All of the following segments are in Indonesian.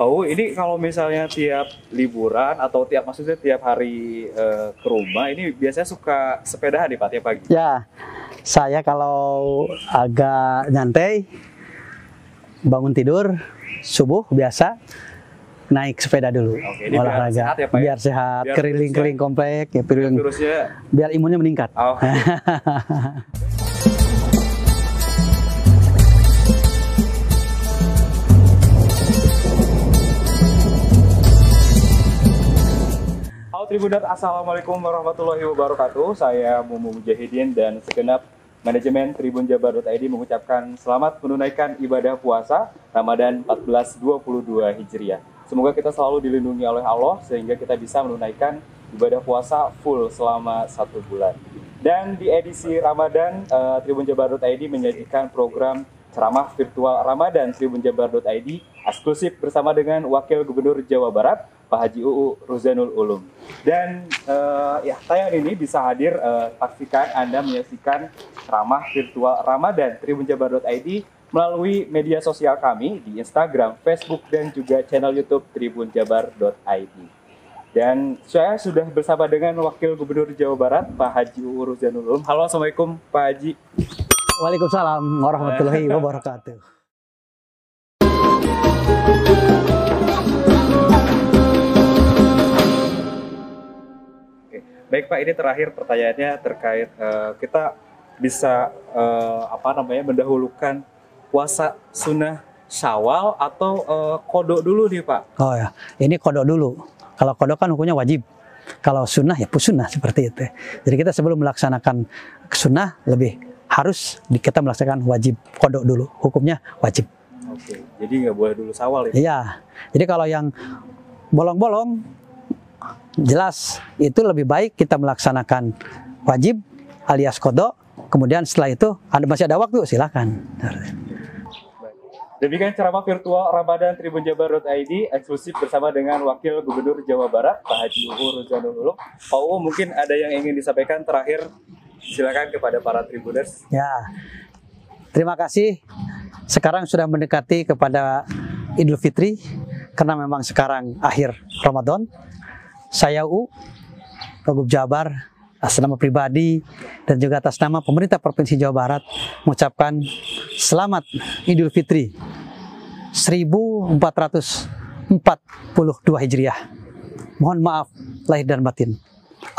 Oh, ini kalau misalnya tiap liburan atau tiap maksudnya tiap hari eh, ke rumah, ini biasanya suka sepedahan nih Pak tiap pagi. Ya, saya kalau agak nyantai, bangun tidur, subuh biasa, naik sepeda dulu, Oke, ini biar olahraga, sehat ya, Pak, ya? biar sehat, Biar keliling-keliling komplek, ya, Terusnya, biar imunnya meningkat. oh, Tribunat, Assalamualaikum warahmatullahi wabarakatuh. Saya Mumu Mujahidin dan segenap manajemen Tribun Jabar.id mengucapkan selamat menunaikan ibadah puasa Ramadan 1422 Hijriah. Semoga kita selalu dilindungi oleh Allah sehingga kita bisa menunaikan ibadah puasa full selama satu bulan. Dan di edisi Ramadan, eh, Tribun Jabar.id menyajikan program ceramah virtual Ramadan Tribun Jabar.id eksklusif bersama dengan Wakil Gubernur Jawa Barat, Pak Haji UU Ruzanul Ulum. Dan eh, ya tayangan ini bisa hadir eh, pastikan Anda menyaksikan ceramah virtual Ramadan Tribun Jabar.id melalui media sosial kami di Instagram, Facebook, dan juga channel YouTube Tribun Jabar.id. Dan saya sudah bersama dengan Wakil Gubernur Jawa Barat, Pak Haji UU Ruzanul Ulum. Halo, Assalamualaikum Pak Haji. Waalaikumsalam warahmatullahi wabarakatuh. Oke. Baik Pak, ini terakhir pertanyaannya terkait eh, kita bisa eh, apa namanya mendahulukan puasa sunnah Syawal atau eh, kodok dulu nih Pak. Oh ya, ini kodok dulu. Kalau kodok kan hukumnya wajib. Kalau sunnah ya sunnah seperti itu. Jadi kita sebelum melaksanakan sunnah lebih harus kita melaksanakan wajib kodok dulu. Hukumnya wajib. Oke, jadi nggak boleh dulu Syawal ya. Iya. Jadi kalau yang bolong-bolong jelas itu lebih baik kita melaksanakan wajib alias kodok. Kemudian setelah itu ada masih ada waktu silakan. Demikian ceramah virtual Ramadan Tribun Jabar.id eksklusif bersama dengan Wakil Gubernur Jawa Barat Pak Haji Uhu Ruzanul Ulum. Pak Uhu mungkin ada yang ingin disampaikan terakhir silakan kepada para tribuners. Ya, terima kasih. Sekarang sudah mendekati kepada Idul Fitri karena memang sekarang akhir Ramadan. Saya U, Wagub Jabar, atas nama pribadi dan juga atas nama pemerintah Provinsi Jawa Barat mengucapkan selamat Idul Fitri 1442 Hijriah. Mohon maaf lahir dan batin.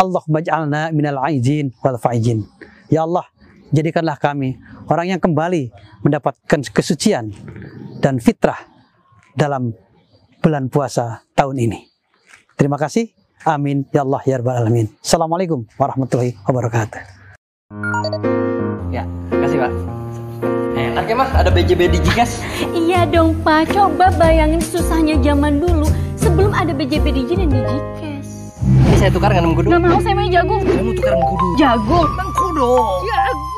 Allah maj'alna minal aizin wal faizin. Ya Allah, jadikanlah kami orang yang kembali mendapatkan kesucian dan fitrah dalam bulan puasa tahun ini. Terima kasih. Amin. Ya Allah, ya Rabbal Alamin. Assalamualaikum warahmatullahi wabarakatuh. Ya, makasih Pak. Enak ya mah ada BJB Digigas. Iya dong Pak, coba bayangin susahnya zaman dulu sebelum ada BJP Digi dan Digikes. Ini saya tukar dengan mengkudu. Gak mau saya mau jagung. Saya mau tukar mengkudu. Jagung. Mengkudu. Jagung.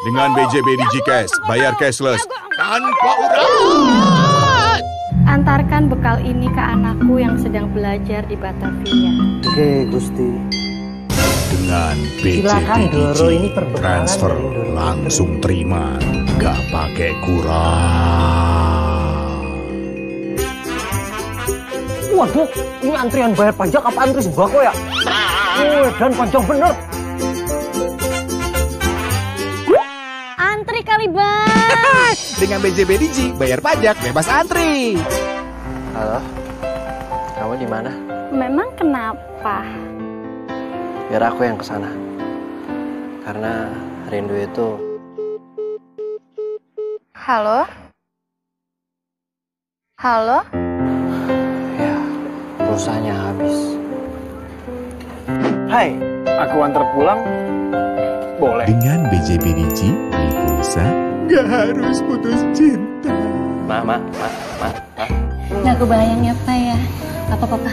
Dengan BJB Digicash, bayar cashless tanpa urat. Antarkan bekal ini ke anakku yang sedang belajar di Batavia. Oke, Gusti. Dengan BJB Silakan, Doro, ini Digi, transfer langsung terima, nggak pakai kurang. Waduh, ini antrian bayar pajak apa antri sembako ya? Wih, dan panjang bener. Antri kali bang. Dengan BJB Digi, bayar pajak bebas antri. Halo, kamu di mana? Memang kenapa? Biar aku yang ke sana. Karena rindu itu Halo? Halo? Ya pulsanya habis. Hai, aku antar pulang. Boleh. Dengan BJB Digi, beli pulsa, nggak harus putus cinta. Ma, ma, ma, ma, ma. Gak kebayang ya Pak ya. Apa papa?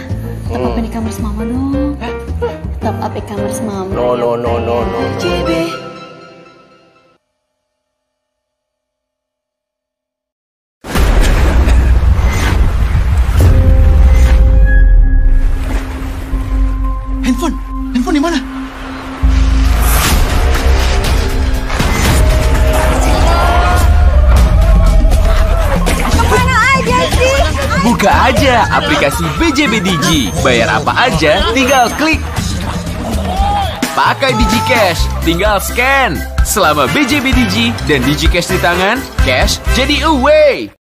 Top up di kamar mama dong. Top up di kamar mama. No, no, no, no, no. JB. Buka aja aplikasi BJB Digi. Bayar apa aja, tinggal klik. Pakai DigiCash, tinggal scan. Selama BJB Digi dan DigiCash di tangan, cash jadi away.